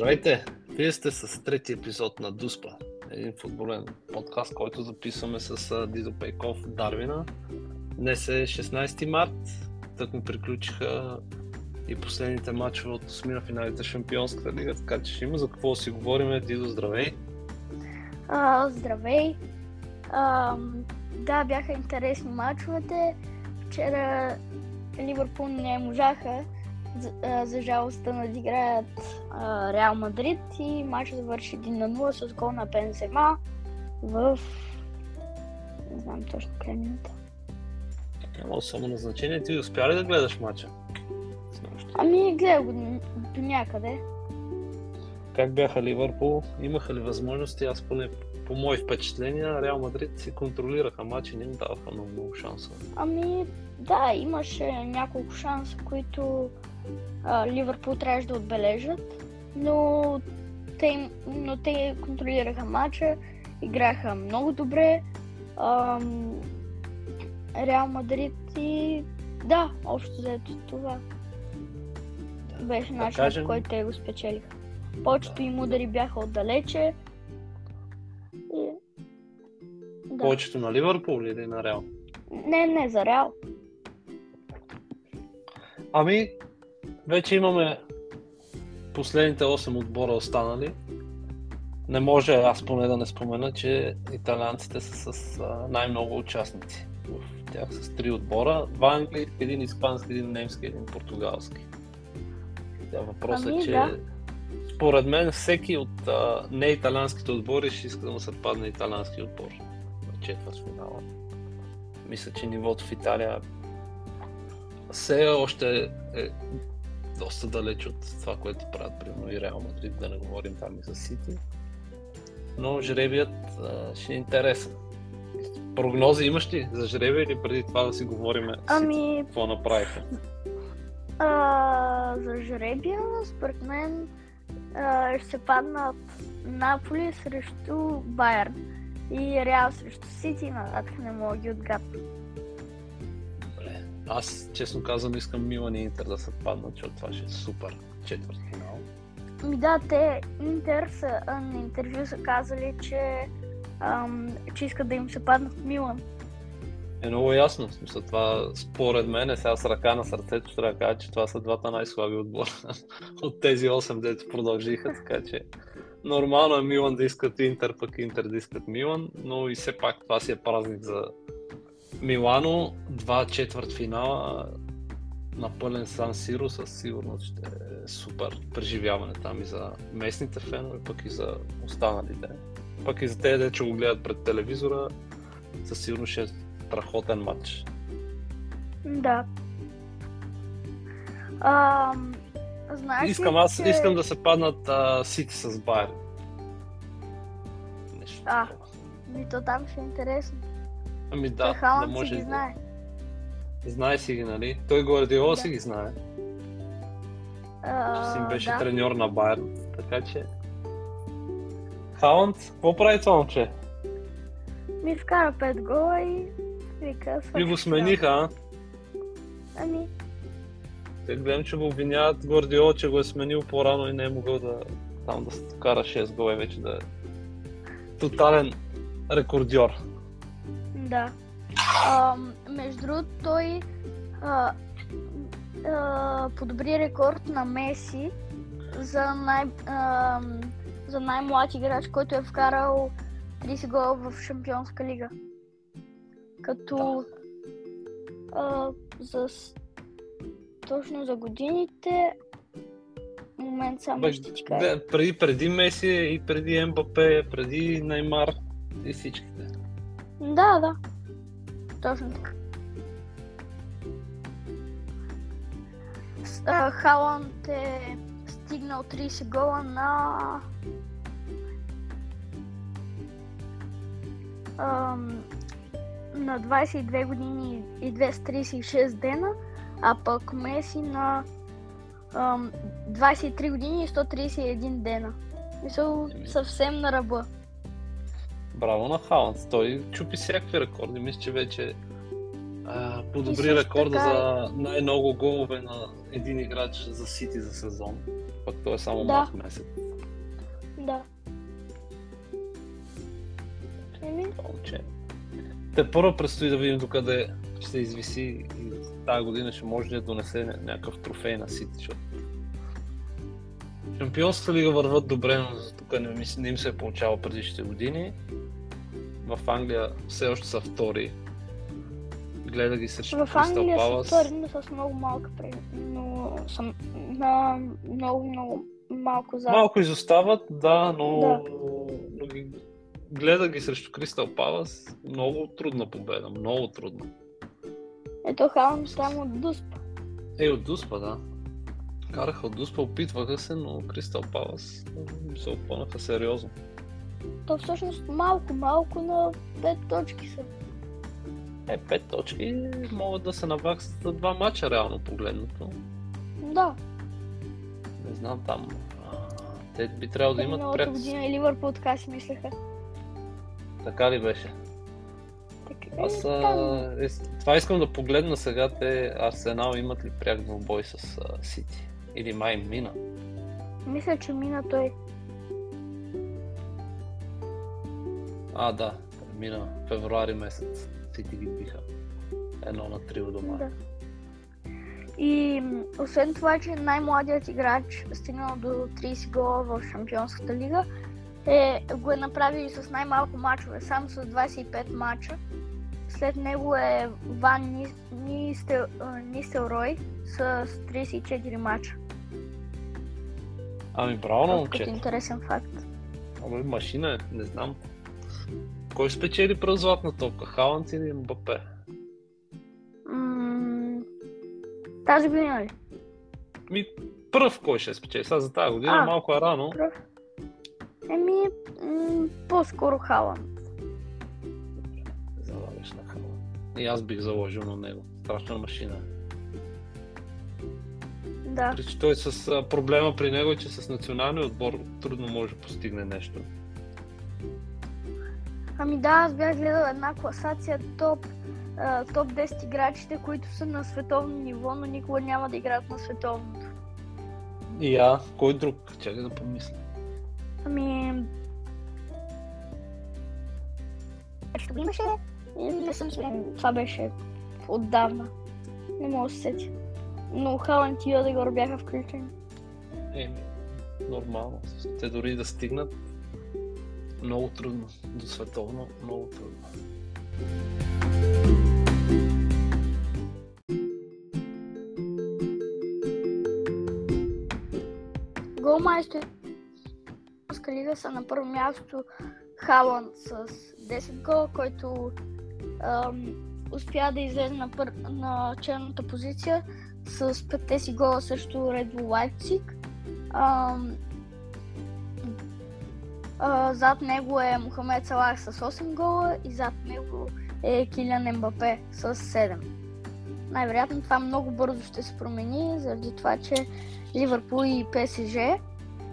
Здравейте! Вие сте с трети епизод на Дуспа, един футболен подкаст, който записваме с Дидо Пейков Дарвина. Днес е 16 март, тък му приключиха и последните матчове от осмина финалите Шампионската лига, така че ще има за какво си говорим. Дидо, здравей! А, здравей! А, да, бяха интересни матчовете. Вчера Ливърпул не можаха за, за жалост да надиграят Реал Мадрид и матчът завърши 1 на 0 с гол на Бензема в не знам точно къде минута. Няма особено значение. Ти успя ли да гледаш матча? Ами гледах го до някъде. Как бяха Ливърпул? Имаха ли възможности? Аз поне по мои впечатления, Реал Мадрид си контролираха матчи, не им даваха много, много шанса. Ами да, имаше няколко шанса, които а, Ливърпул трябваше да отбележат, но те, но те контролираха матча, играха много добре. Ам, Реал Мадрид и да, общо взето това беше начинът, да кажем... който те го спечелиха. Повечето им удари бяха отдалече. Да. Повечето на Ливърпул или на Реал? Не, не, за Реал. Ами, вече имаме последните 8 отбора останали. Не може аз поне да не спомена, че италианците са с най-много участници. В тях с три отбора. Два английски, един испански, един немски, един португалски. Тя въпросът е, ами, е, че да. според мен всеки от а, неиталианските отбори ще иска да се падне италиански отбор четвърт финала. Мисля, че нивото в Италия все още е доста далеч от това, което правят примерно и Реал Мадрид, да не говорим там и за Сити. Но жребият а, ще е интересен. Прогнози имаш ли за жребия или преди това да си говорим ами... какво направиха? А, за жребия, според мен, а, ще паднат Наполи срещу Байерн и Реал срещу Сити, нататък не мога ги отгадна. Аз, честно казвам, искам Милан и Интер да се паднат, защото това ще е супер четвърт финал. Ми да, те Интер са, на интервю са казали, че, ам, че искат да им се паднат Милан. Е много ясно. В смисъл, това според мен е сега с ръка на сърцето, ще да кажа, че това са двата най-слаби отбора от тези 8, дето продължиха, така че нормално е Милан да искат Интер, пък Интер да искат Милан, но и все пак това си е празник за Милано, два четвърт финала на пълен Сан Сиро със сигурност ще е супер преживяване там и за местните фенове, пък и за останалите. Пък и за тези, че го гледат пред телевизора, със сигурност ще е страхотен матч. Да. А, знаеш искам, аз че... искам да се паднат Сити с Байер. Нещо а, ми то там ще е интересно. Ами да, Халанд да може. Си ги знае. Знае си ги, нали? Той Гвардиола да. си ги знае. Uh, че си беше да. треньор на Байерн, така че... Халанд, какво прави това момче? Ми вкара 5 гола и вика... И го смениха, а? Ами... Те гледам, че го обвиняват Гвардиола, че го е сменил по-рано и не е могъл да там да вкара 6 гола вече да е тотален рекордьор. Да. А, между другото, той а, а, подобри рекорд на Меси за, най, а, за най-млад играч, който е вкарал 30 гола в Шампионска лига. Като да. а, за точно за годините момент само Бе, ще да, преди, преди Меси и преди МБП, преди Неймар и всичките. Да, да. Точно така. Халанд е стигнал 30 гола на на 22 години и 236 дена, а пък Меси на ам, 23 години и 131 дена. Мисля съвсем на ръба. Браво на Халанд. Той чупи всякакви рекорди. Мисля, че вече а, подобри рекорда така... за е- най-много голове на един играч за Сити за сезон. Пък той е само да. март месец. Да. Еми... Те първо предстои да видим докъде ще извиси и тази година ще може да донесе някакъв трофей на Сити, защото Шампионската лига върват добре, но тук не, не им се е получава предишните години. В Англия все още са втори. Гледа ги срещу В Англия са втори, но с много малка но съм на много, много малко за. Малко изостават, да, но, да. но ги... гледа ги срещу Кристал Палас. Много трудна победа, много трудна. Ето Халм само от Дуспа. Е, от Дуспа, да. Караха от Дуспа, опитваха се, но Кристал Палас се опънаха сериозно. То всъщност малко, малко на 5 точки са. Е, 5 точки могат да се наваксат за два мача, реално погледнато. Да. Не знам там. Те би трябвало да имат пред... година и Ливърпул така си мислеха. Така ли беше? Аз а, е, това искам да погледна сега. Те Арсенал имат ли пряк двубой с Сити? Или май мина? Мисля, че мина той. А, да. Мина февруари месец. Сити ги биха. Едно на три от дома. Да. И освен това, че най-младият играч стигнал до 30 гола в Шампионската лига, е, го е направил и с най-малко мачове, само с 25 мача. След него е Ван Нистел, Нистелрой с 34 мача. Ами браво на момче. Като интересен факт. Ами машина е, не знам. Кой спечели през златна топка? Халанд или Мбапе? М- тази година ли? Ми, пръв кой ще спечели? Сега за тази година а, малко е рано. Пръв. Еми, м- по-скоро Халанд. И аз бих заложил на него. Страшна машина. Да. При, той с а, проблема при него е, че с националния отбор трудно може да постигне нещо. Ами да, аз бях гледал една класация топ, а, топ 10 играчите, които са на световно ниво, но никога няма да играят на световното. И а, кой друг? Чакай да помисля. Ами... Що го имаше? Не съм сигурен. Това беше отдавна. Не мога да се сетя. Но Халанд и Одегор бяха включени. Еми, нормално. Те дори да стигнат много трудно. До световно много трудно. Голмайстор лига са на първо място Халанд с 10 гола, който ам, успя да излезе на, пър... на черната позиция с петте си гола срещу Red Bull Leipzig. Ам, а, зад него е Мохамед Салах с 8 гола и зад него е Килиан Мбапе с 7. Най-вероятно това много бързо ще се промени, заради това, че Ливърпул и ПСЖ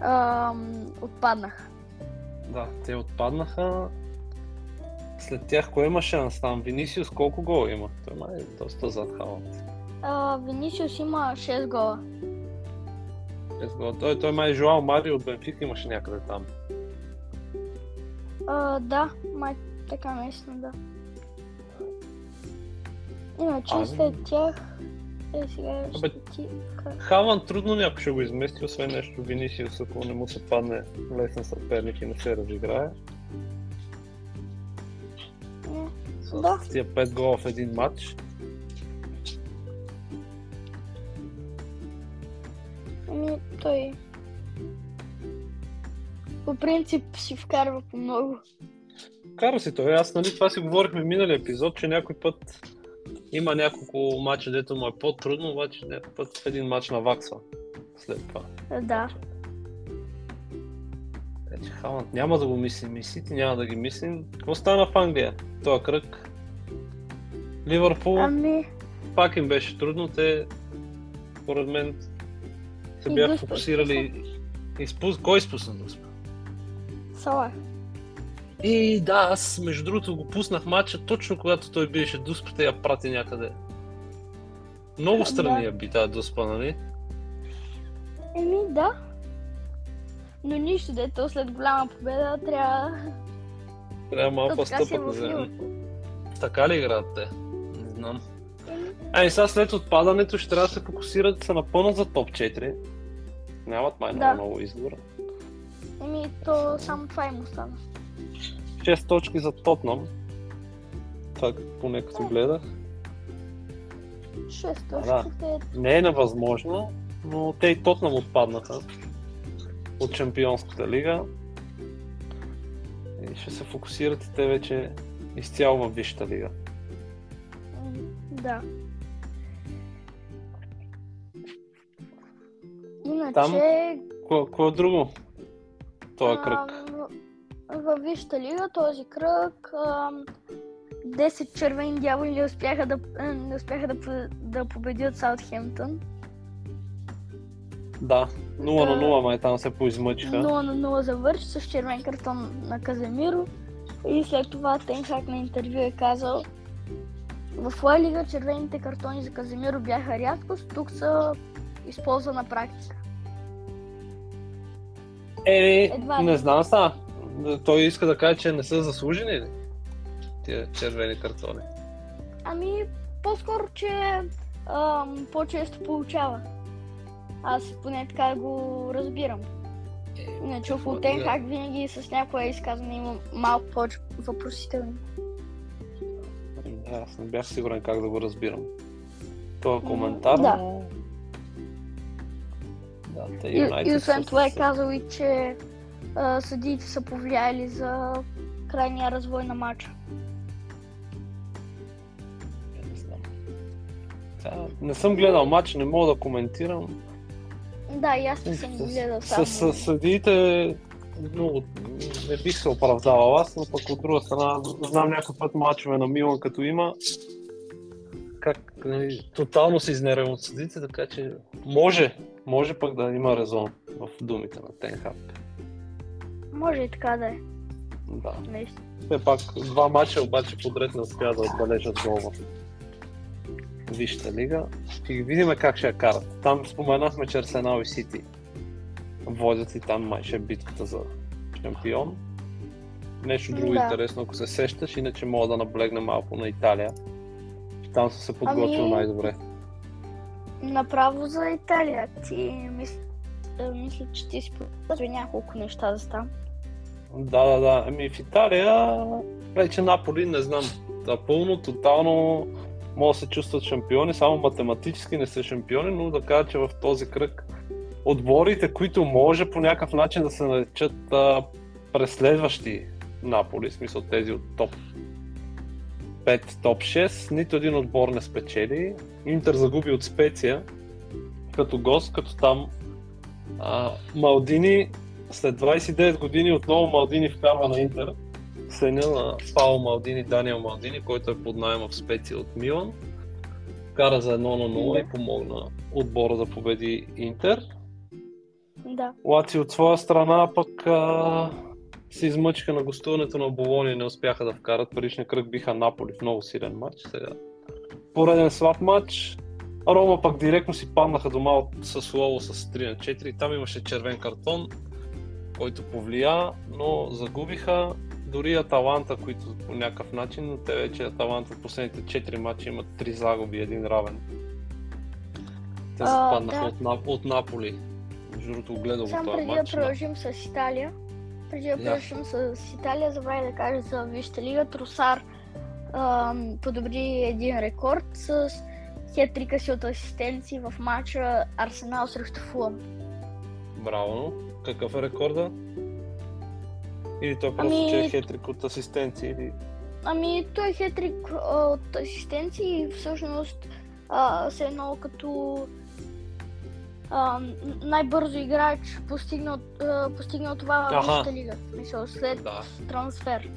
ам, отпаднаха. Да, те отпаднаха. След тях кой има шанс там? Винисиус колко гола има? Той май е доста зад Халанд. Винисиус има 6 гола. 6 гола. Той, той май Жоал Марио от Бенфика имаше някъде там. А, да, май така наистина да. Иначе А, след тях е сега Абе, ще. Халанд трудно някой ще го измести, освен нещо Винисиус, ако не му се падне лесен съперник и не се разиграе. С Да. тия 5 гола в един матч. Ами, той... По принцип си вкарва по много. Кара си той. Аз, нали, това си говорихме миналия епизод, че някой път има няколко мача, дето му е по-трудно, обаче някой път в един матч наваксва след това. Да. Вече Халанд няма да го мислим и Сити няма да ги мислим. Какво стана в Англия? Този кръг. Ливърпул Ами, пак им беше трудно. Те, според мен, се бяха фокусирали. Изпус... Кой изпусна Дуспа? Салах. И да, аз между другото го пуснах матча точно когато той биеше Дуспата и я прати някъде. Много страни Да. я би тази Дуспа, нали? Еми, да. Но нищо, дето след голяма победа трябва Трябва малко да си е стъпат на в земя. Ливърпул. Така ли играят те? Не знам. Ай, сега след отпадането ще трябва да се фокусират да се напълнат за топ 4. Нямат май Да. много, избор. Еми, то само това им остана. 6 точки за Тотнам. Това поне като гледах. 6 Да. точки, те Не е невъзможно, но те и Тотнам отпаднаха от Чемпионската лига. И ще се фокусират и те вече изцяло в Висшата лига. да. Иначе, Там кое друго? Това а, кръг. във Висшата лига този кръг ам, 10 червени дяволи не успяха да, а, не успяха да, да победят Саутхемптън. Да, 0 на 0, май там се поизмъчиха. 0 на 0 завърши с червен картон на Каземиро. И след това Тенхак на интервю е казал в Ла Лига червените картони за Каземиро бяха рядкост, тук са използвана практика. Е, Едва ли. не знам са. Той иска да каже, че не са заслужени ли? Тия червени картони. Ами, по-скоро, че ам, по-често получава. Аз поне така го разбирам. Иначе в Тенхак винаги с някое изказване има малко повече въпросителни. Да, аз не бях сигурен как да го разбирам. Това коментар, да. но... Да, те И, Юнайтед и освен това е казал и, че а, съдиите са повлияли за крайния развой на матча. Не знам. Не съм гледал матч, не мога да коментирам. Да, и аз не съм гледал С, само. с, с съдиите много, не бих се оправдавал аз, но пък от друга страна знам някой път мачове на Милан като има как нали, тотално се изнервям от съдиите, така че може, може пък да има резон в думите на Тенхак. Може и така да е. Да. Все пак два мача обаче подред не успя да отбележат гол в Висшата лига. Ще ги видим как ще я карат. Там споменахме, че Арсенал и Сити водят и там май ще е битката за шампион. Нещо друго Да. интересно, ако се сещаш, иначе мога да наблегна малко на Италия. Там съм се подготвил Ами- най-добре. Направо за Италия. Ти мисля, мисля че ти си подготви няколко неща за там. Да, да, да. Ами в Италия вече Наполи не знам. Напълно, тотално могат да се чувстват шампиони, само математически не са шампиони, но да кажа, че в този кръг отборите, които може по някакъв начин да се наречат а, преследващи Наполи, в смисъл тези от топ 5, топ 6, нито един отбор не спечели. Интер загуби от Специя като гост, като там а, Малдини след 29 години отново Малдини вкарва на Интер. Сеня на Пао Малдини, Даниел Малдини, който е под найема в Специя от Милан. Кара за 1 на 0 и помогна отбора да победи Интер. Да. Лаци от своя страна пък а, се измъчиха на гостуването на Болония и не успяха да вкарат. Предишния кръг биха Наполи в много силен матч. Сега пореден слаб матч. Рома пък директно си паднаха дома от Сасуоло с 3 на 4. Там имаше червен картон, който повлия, но загубиха. Дори Аталанта, които по някакъв начин, но те вече Аталанта в последните 4 мача имат 3 загуби, един равен. Те се А, паднаха да. от, Нап- от Наполи. Между другото, гледал този преди да матч. но- продължим с Италия, преди да продължим с Италия, забравя да кажа за Висшата лига. Тросар подобри един рекорд с хетрика си от асистенции в матча Арсенал срещу Фулъм. Браво. Какъв е рекорда? Или той просто, Ами- че е хетрик от асистенции? Или... Ами, той е хетрик а, от асистенции и всъщност а, се едно като а, най-бързо играч постигнал, а, постигнал това в. Висшата лига. Мисъл, след Да. трансфер.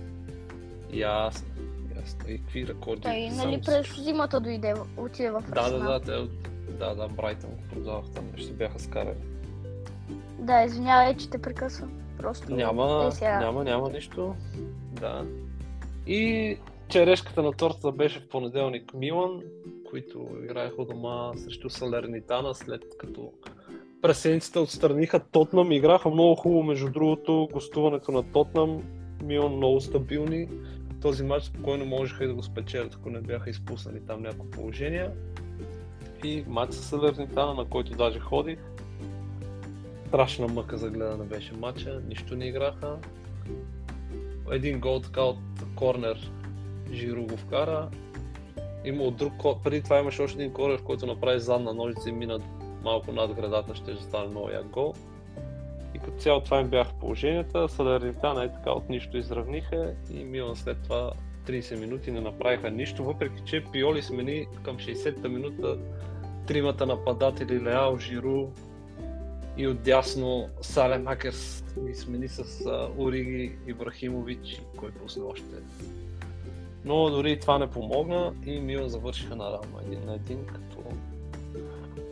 Ясно. Ясно. И какви рекорди? Той, нали, през зимата дойде, отиде в Да, да, да, те, от- да, да, Брайтън го продавах там, ще бяха скарали. Да, извинявай, че те прекъсвам. Просто Няма, е, сега. няма, няма нищо. Да. И черешката на тортата беше в понеделник Милан, които играеха дома срещу Салернитана, след като през седмицата отстраниха Тотнам. Играха много хубаво, между другото, гостуването на Тотнам. Милан много стабилни. Този матч спокойно можеха и да го спечелят, ако не бяха изпуснали там някакво положение. И матч с Салернитана, на който даже ходих. Страшна мъка за гледане беше матча, нищо не играха. Един гол така от корнер Жиро го вкара. Има от друг преди това имаше още един корнер, който направи задна ножица и мина малко над градата, ще стане як гол. И като цяло това им бяха положенията, Салернитана е така от нищо изравниха и Милан след това 30 минути не направиха нищо, въпреки че Пиоли смени към 60-та минута тримата нападатели Леал, Жиру и отдясно Салем Акерс ги смени с Ориги Ибрахимович, кой пусна още. Но дори това не помогна и Милан завършиха на равно един на един, като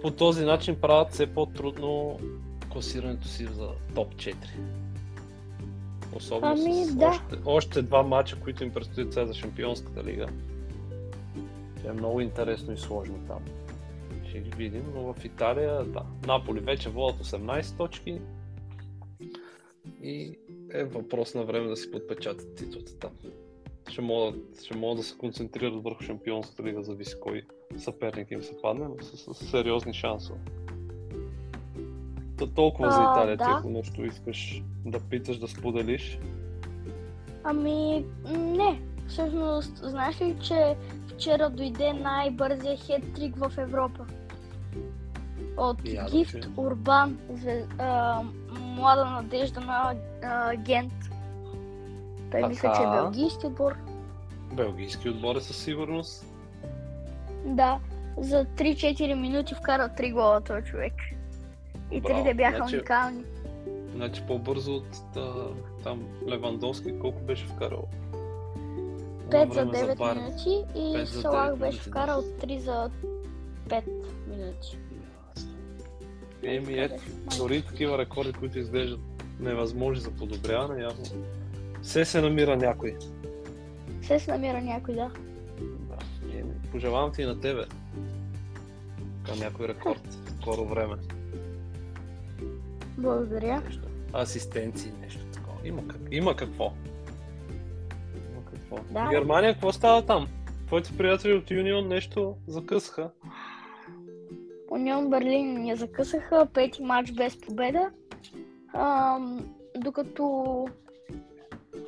по този начин правят все по-трудно класирането си за топ 4. Особено Ами, с да. още, още два мача, които им предстоят сега за Шампионската лига. Е много интересно и сложно там. Ще ги видим, но в Италия, да. Наполи вече водят 18 точки и е въпрос на време да си подпечатат титлата там. Ще могат, ще могат да се концентрират върху Шампионската лига, зависи кой съперник им се падне, но с, с сериозни шансове. Та толкова за А, Италия, ти да. ако нещо искаш да питаш, да споделиш. Ами, не. Всъщност, знаеш ли, че вчера дойде най-бързия хет-трик в Европа? От да Гифт. Урбан, зве- а, млада надежда на а, Гент. Той мисля, че е Така. белгийски отбор. Белгийски отбор е със сигурност. Да, за 3-4 минути вкара 3 гола този човек. И Браво. трите бяха Значи- уникални. Значи по-бързо от та, там Левандовски, колко беше вкарал? 5 за Едно време 9 Байерн. минути и за Салах беше вкарал да. 3 за 5 минути. Еми ето, дори такива рекорди, които изглеждат невъзможни за подобряване, явно. Все се намира някой. Все се намира някой, да. Да. Еми, пожелавам ти и на тебе. Така някой рекорд в скоро време. Благодаря. Нещо. Асистенции, нещо такова. Има, как... Има какво. Има какво. Да. Германия, какво става там? Твоите приятели от Юнион нещо закъсаха. Унион Берлин ни закъсаха, пети матч без победа. Ам, докато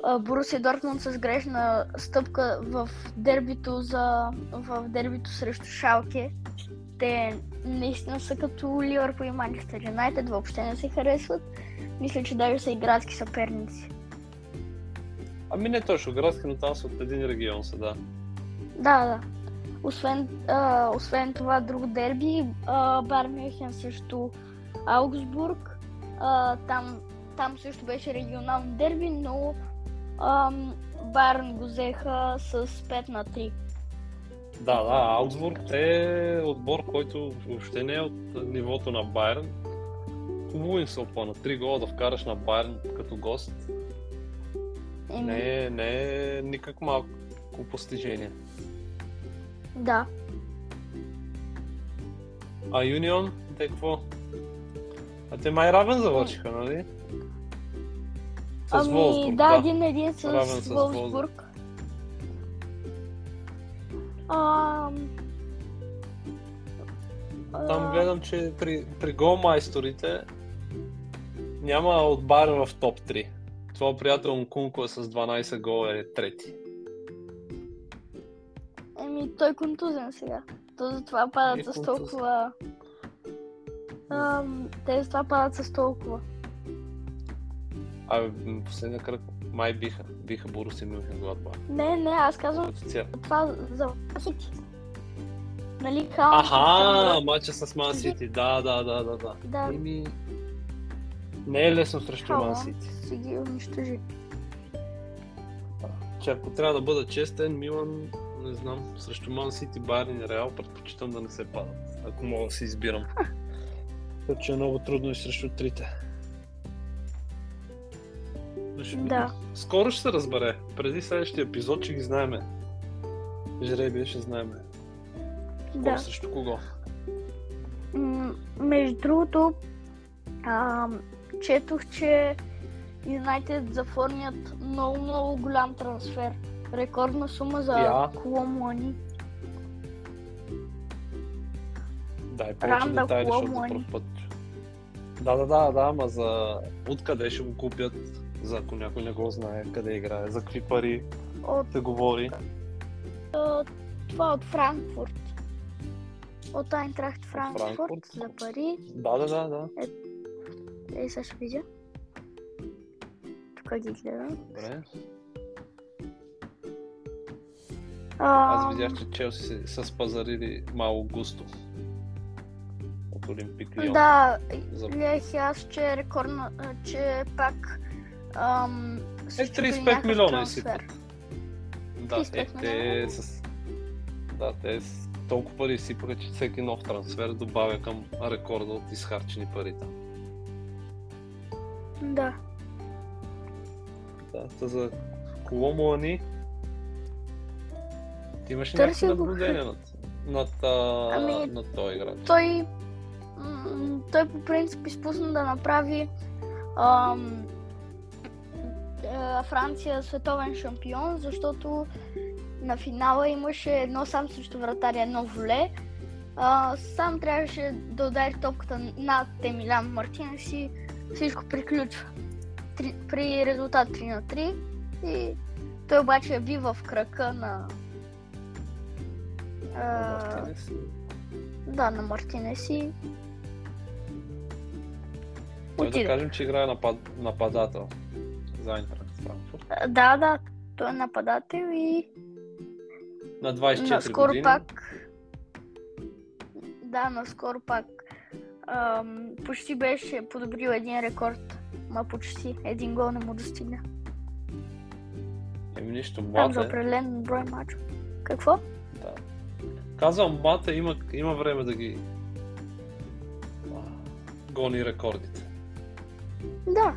а, Борусия Дортмунд с грешна стъпка в дербито, за, в дербито срещу Шалке. Те наистина са като Ливърпул и Манчестър Юнайтед, въобще не се харесват. Мисля, че даже са и градски съперници. Ами не точно градски, но там са от един регион са, да. Да, да. Освен, а, освен това, друго дерби, а, Бар Мюнхен срещу Аугсбург. А, там, там също беше регионално дерби, но ам, Барн го взеха с 5 на 3. Да, да, Аугсбург е отбор, който въобще не е от нивото на Байерн. Хубаво им се опъна. Три гола да вкараш на Байерн като гост Еми, не е, не е никак малко постижение. Да. А Юнион, те какво? А те май равен завършиха, нали? С Ами, Волсбург, да, един на един с, Равен с Волсбург. Ам, Там а, гледам, че при, при голмайсторите няма от Байерн в топ 3. Това приятел Нкунко е с 12 гола е трети. Еми, той е контузен сега. То затова падат Е с толкова... Ам, те затова падат с толкова. А последния кръг май биха. Биха Борус и Мюнхен Гладбах. Не, не, аз казвам това за Сити. Нали, Хаан? Аха, матча с Ман Сити. Да, да, да, да, да. Да, Еми, не е лесно срещу Ман Сити. си ги унищожи. Че ако трябва да бъда честен, Милан, не знам, срещу Ман Сити, Байерн и Реал предпочитам да не се падат, ако мога да си избирам. Защото че е много трудно и срещу трите. Да. Скоро ще се разбере. Преди следващия епизод ще ги знаеме. Жребия ще знаеме. Кой Да. срещу кого. М, между другото, ам, четох, че Юнайтед заформят много, много голям трансфер. Рекордна сума за Я. Коломони. Дай повече Ранда детайли, защото първ път. Да, да, да, да, ама за откъде ще го купят, за ако някой не го знае, къде играе, за какви пари От се говори. а, това е от Франкфурт. От Айнтрахт Франкфурт Франкфурт. за пари. Да, да, да, да. Ей, сега ще видя. Тук ги гледам. Добре. А, Аз видях, че Челси са спазарили малко густо. От Олимпик Лион. Да, гледах и аз, че е рекордна, а, че пак ам, Е, са счупили 35 някакъв милиона трансфер. изсипват. Да, 35 е, те с... Да, те с толкова пари изсипаха, че всеки нов трансфер добавя към рекорда от изхарчени пари там. Да. Да, за Коломоани ти имаш ли Търся някакво наблюдение над, над, а, Ами, над този играч? Той, той по принцип изпусна да направи ам, а, Франция световен шампион, защото на финала имаше едно сам срещу вратаря, едно воле. А, сам трябваше да удари топката над Емилян Мартинес и всичко приключва. Три, при резултат 3 на 3 и той обаче би в крака на а, Мартинес. да, на Мартинес и Той да отиде. кажем, че играе напад... нападател за Айнтракт Франкфурт. Да, да, той е нападател и На 24 наскоро години. пак да, наскоро пак ам, почти беше подобрил един рекорд. Ма почти един гол не му достигна. Еми нищо, Там млад за е. определен брой мач. Какво? Да. Казвам, Мата има, има време да ги а, гони рекордите. Да.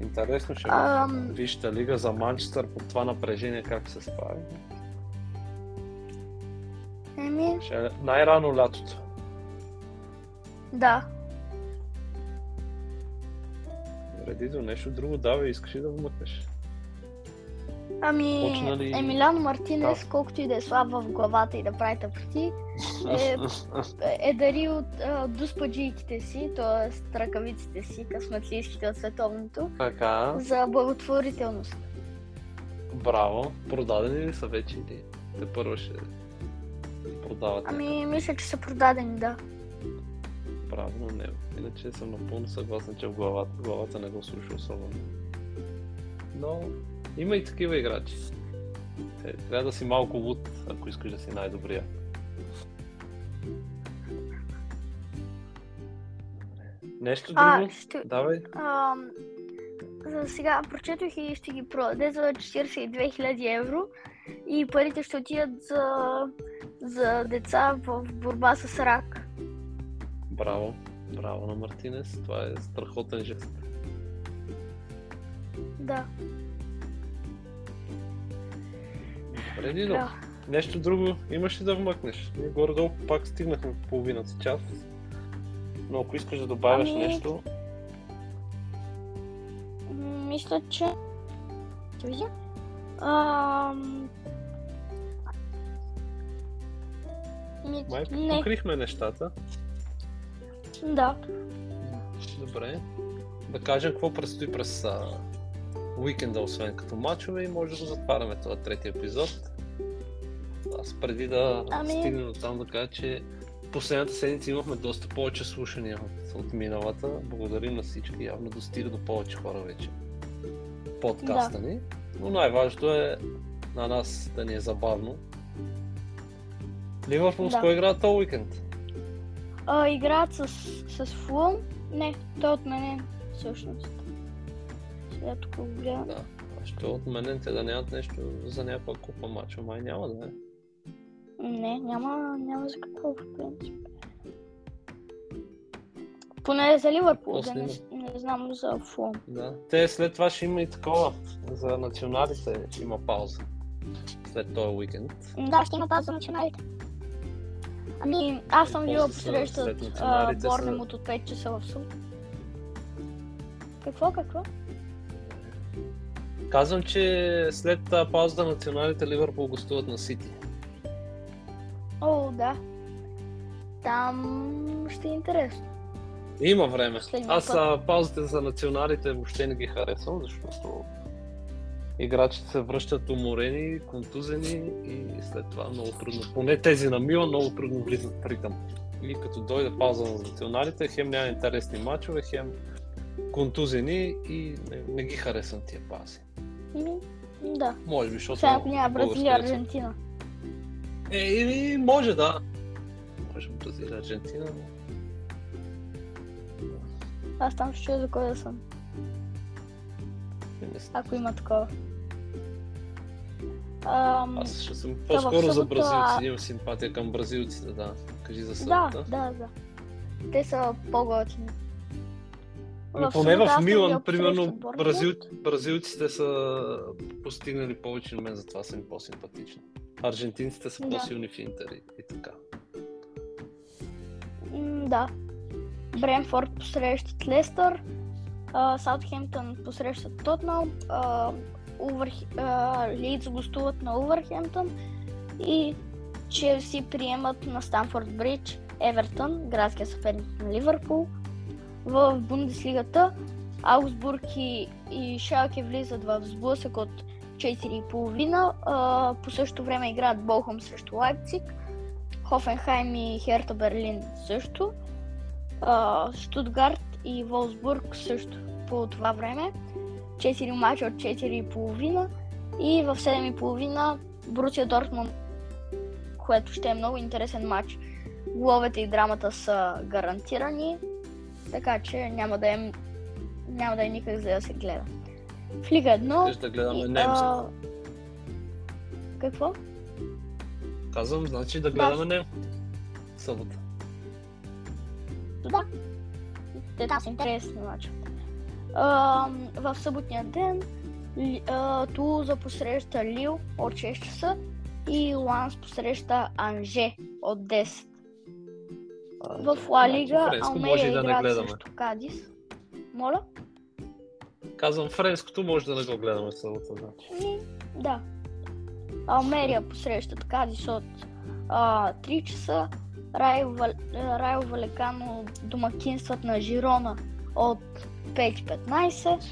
Интересно ще. Ам, Вижте лига за Манчестър под това напрежение как се справи. еми, Ще е най-рано лятото. да. Реди до нещо друго, давай, искаш ли да вмъкнеш? Ами, Почна ли- Емилян Мартинес, Да. колкото и да е слаб в главата и да прави тъпоти, е, е дарил а, дуспаджийките си, т.е. ръкавиците си, късметлийските от световното, така, за благотворителност. браво. Продадени ли са вече или те първо ще продават? Ами, мисля, че са продадени, да. Браво на него. Иначе съм напълно съгласен, че в главата, главата не го слуша особено. Но има и такива играчи. Те, трябва да си малко луд, ако искаш да си най-добрия. Нещо друго? А, ще, Давай. ам, за сега прочетох и ще ги продаде за 42 000 евро и парите ще отидат за, за деца в борба с рак. Браво. Браво на Мартинес. Това е страхотен жест. Да, Добре, Дидо. да. Нещо друго имаш ли да вмъкнеш? Ние горе-долу пак стигнахме половината час. Но ако искаш да добавяш Ами, нещо, Мисля, че... Видя. Ам... Ми... май Не, покрихме нещата. да. Добре. Да кажем какво предстои през а, уикенда, освен като мачове и може да го затваряме този трети епизод. Аз преди да Ами- стигнем до там да кажа, че последната седмица имахме доста повече слушания от, от миналата. Благодарим на всички, явно достига до повече хора вече подкаста ни. Но най-важното е на нас да ни е забавно. Ливърпул с Да. кой играят този уикенд? А, играят с, с Фулъм. Не, той е отменен всъщност. Сега тук го гледам. Да. Ще отменен те да нямат нещо за някаква купа мача. Май няма да е. Не, няма, няма за какво в принцип. Поне за Ливърпул, да не, не знам за Фулъм. Да. Те след това ще има и такова. За националите има пауза. След този уикенд. Да, ще има пауза за националите. Ами, аз съм била националите са- Борнемот от 5 часа в Сум. Какво, какво? Казвам, че след паузата на националите Ливърпул гостуват на Сити. Да. Там ще е интересно. Има време. Последния Аз път. а, паузите за националите въобще не ги харесвам, защото играчите се връщат уморени, контузени и след това много трудно. Поне тези на Мила много трудно влизат в ритъм. И като дойде пауза на националите, хем няма интересни матчове, хем контузени и не, не ги харесвам тия пази. Ами, да. Може би, защото... Сега ако няма Бразилия, рецепт. Аржентина. Е, или може да. Може Бразилия, Аржентина, но... Аз там ще чуя за кой да съм, ако има такова. Ам, Аз ще съм по-скоро за бразилците. Имам симпатия към бразилците, да. Кажи за да, събота. да, да. Те са по-готини. Ами В поне в Милан, примерно, бразилците са постигнали повече на мен, затова са ми по-симпатични. Аржентинците са Да. по-силни в Интер и, и така. М, да. Бренфорд посрещат Лестър, Саутхемптън посрещат а, Лийдс гостуват на Увърхемптън и Челси приемат на Станфорд Бридж Евертън, градския съперник на Ливърпул. В Бундеслигата Аугсбург и, и Шалке влизат в сблъсък от 4,5. А, по същото време играят Болхом срещу Лайпциг. Хофенхайм и Херта Берлин също. Штутгарт и Волсбург също по това време. 4 мача от 4,5 и в 7,5 Борусия Дортмунд, което ще е много интересен матч. Головете и драмата са гарантирани, така че няма да е, няма да е никак за да се гледа. Лига 1... Искаш да гледаме и, немци. а, Какво? Казвам, значи да гледаме немци. Събота. Да. Там са интересни мачове. В съботния ден а, Тулуза посреща Лил от 6 часа и Ланс посреща Анже от 10. А, В Ла Лига френско може и Алмерия да играят срещу Кадис. Моля? Казвам, френското може да не го гледаме събота, значи. Да. Алмерия посрещат Кадис от а, 3 часа. Райо. Райо Валекано домакинстват на Жирона от 5.15.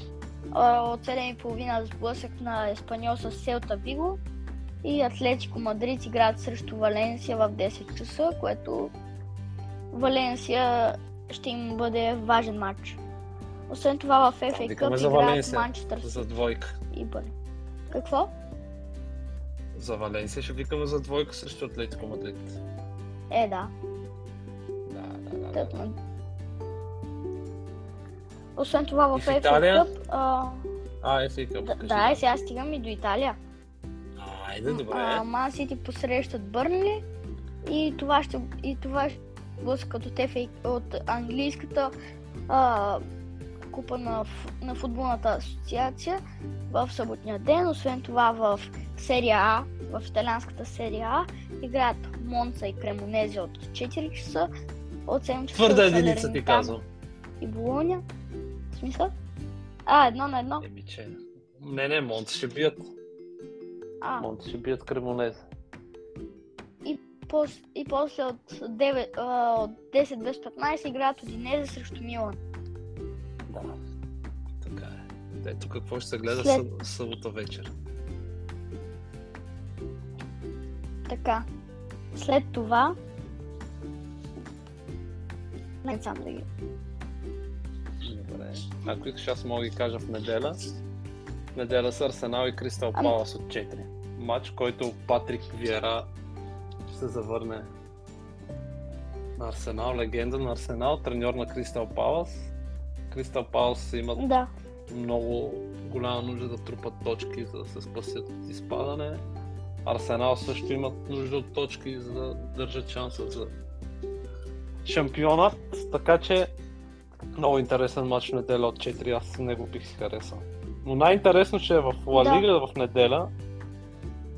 А, от 7.30 сблъсък на Еспаньол с Селта Виго. И Атлетико Мадрид играят срещу Валенсия в 10 часа, което Валенсия ще им бъде важен матч. Освен това в FA Cup за играят. Манчестър За двойка. и Бър. Какво? За Валенсия ще викаме за двойка срещу Атлетико Мадрид. Е, да. Да, да, да. Освен това в в FA? Cup, а, А, е фейка. да, да, сега стигам и до Италия. Айде, добре. А, Ман Сити посрещат Бърнли и това ще и това ще блъскат от, FA, от английската а, купа на, на футболната асоциация в съботния ден. Освен това в серия А, в италианската серия А, играят Монца и Кремонези от 4 часа. От 7 часа Твърда единица ти казвам. И Болоня. В смисъл? А, едно на едно. Еми, че... Не, не, Монт ще бият. А, Монт ще бият Кремонез. пос, и после от, 9, а, от 10 без 15 играят Одинезе срещу Милан. Ето какво ще се гледа След- събота вечер. Така. След това... Не сам да ги... Добре. Ако искаш, аз мога да ги кажа в неделя. В неделя са Арсенал и Кристал Ами- Палас от 4. Матч, който Патрик Виера се завърне на Арсенал, легенда на Арсенал, треньор на Кристал Палас. Кристал Палас имат Да. Много голяма нужда да трупат точки, за да се спасят от изпадане. Арсенал също имат нужда от точки, за да държат шанса за шампионат. Така че много интересен матч в неделя от 4, аз него бих си харесал. Но най-интересно ще е в Ла Да. Лига в неделя,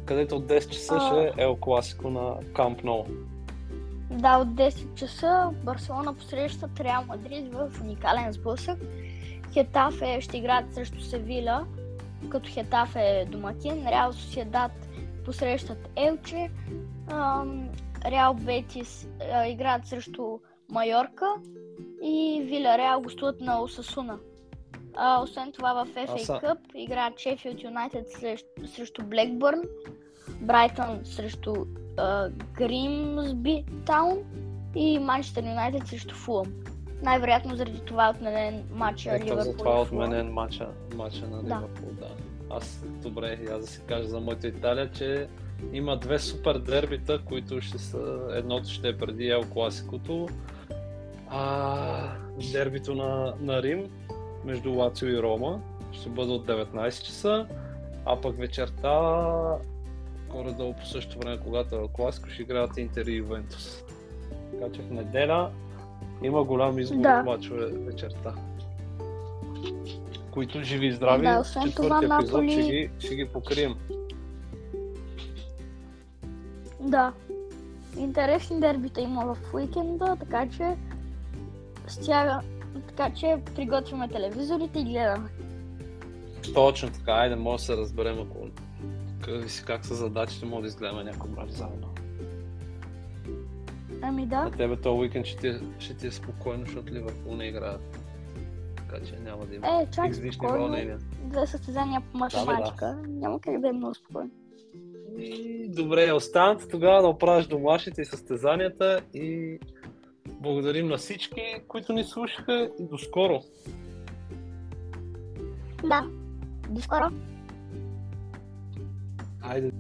където от 10 часа А. ще е Ел Класико на Камп Ноу. Да, от 10 часа Барселона посрещат Реал Мадрид в уникален сблъсък. Хетафе ще играят срещу Севиля като Хетаф е домакин, Реал Соседат посрещат Елче, Реал Бетис играят срещу Майорка и Виля Реал гостуват на Осасуна. А, освен това в FA Аса- Cup играят Шефилд Юнайтед срещу, Блекбърн, Брайтън срещу Гримсби Таун и Манчестър Юнайтед срещу Фулъм. Най-вероятно заради това е отменен матча Ето Ливърпул. за това е отменен матча, матча на. Ливърпул, да. Аз, добре, аз да си кажа за моята Италия, че има две супер дербита, които ще са, едното ще е преди Ел Класикото, а дербито на, на Рим между Лацио и Рома ще бъде от 19 часа, а пък вечерта горе-долу по същото време, когато е Класико, ще играят Интер и Ювентус. Така че в неделя има голям избор Да. мачове вечерта. Които живи и здрави, Да, освен това, епизод Наполи- ще, ги, ще ги покрием. Да. Интересни дербита има в уикенда, така че стяга, така че приготвяме телевизорите и гледаме. Точно така, айде, може да се разберем, ако си как са задачите, може да изгледаме някой мач заедно. Ами да. На тебе този уикенд ще ти, е- ще ти е спокойно, защото Ливърпул не играят. Така че няма да има Е, чак излишни вълнения. Две състезания по математика. Няма как да е много спокойно. И добре, останете тогава да оправиш домашните и състезанията и благодарим на всички, които ни слушаха и до скоро. Да. До скоро. Айде.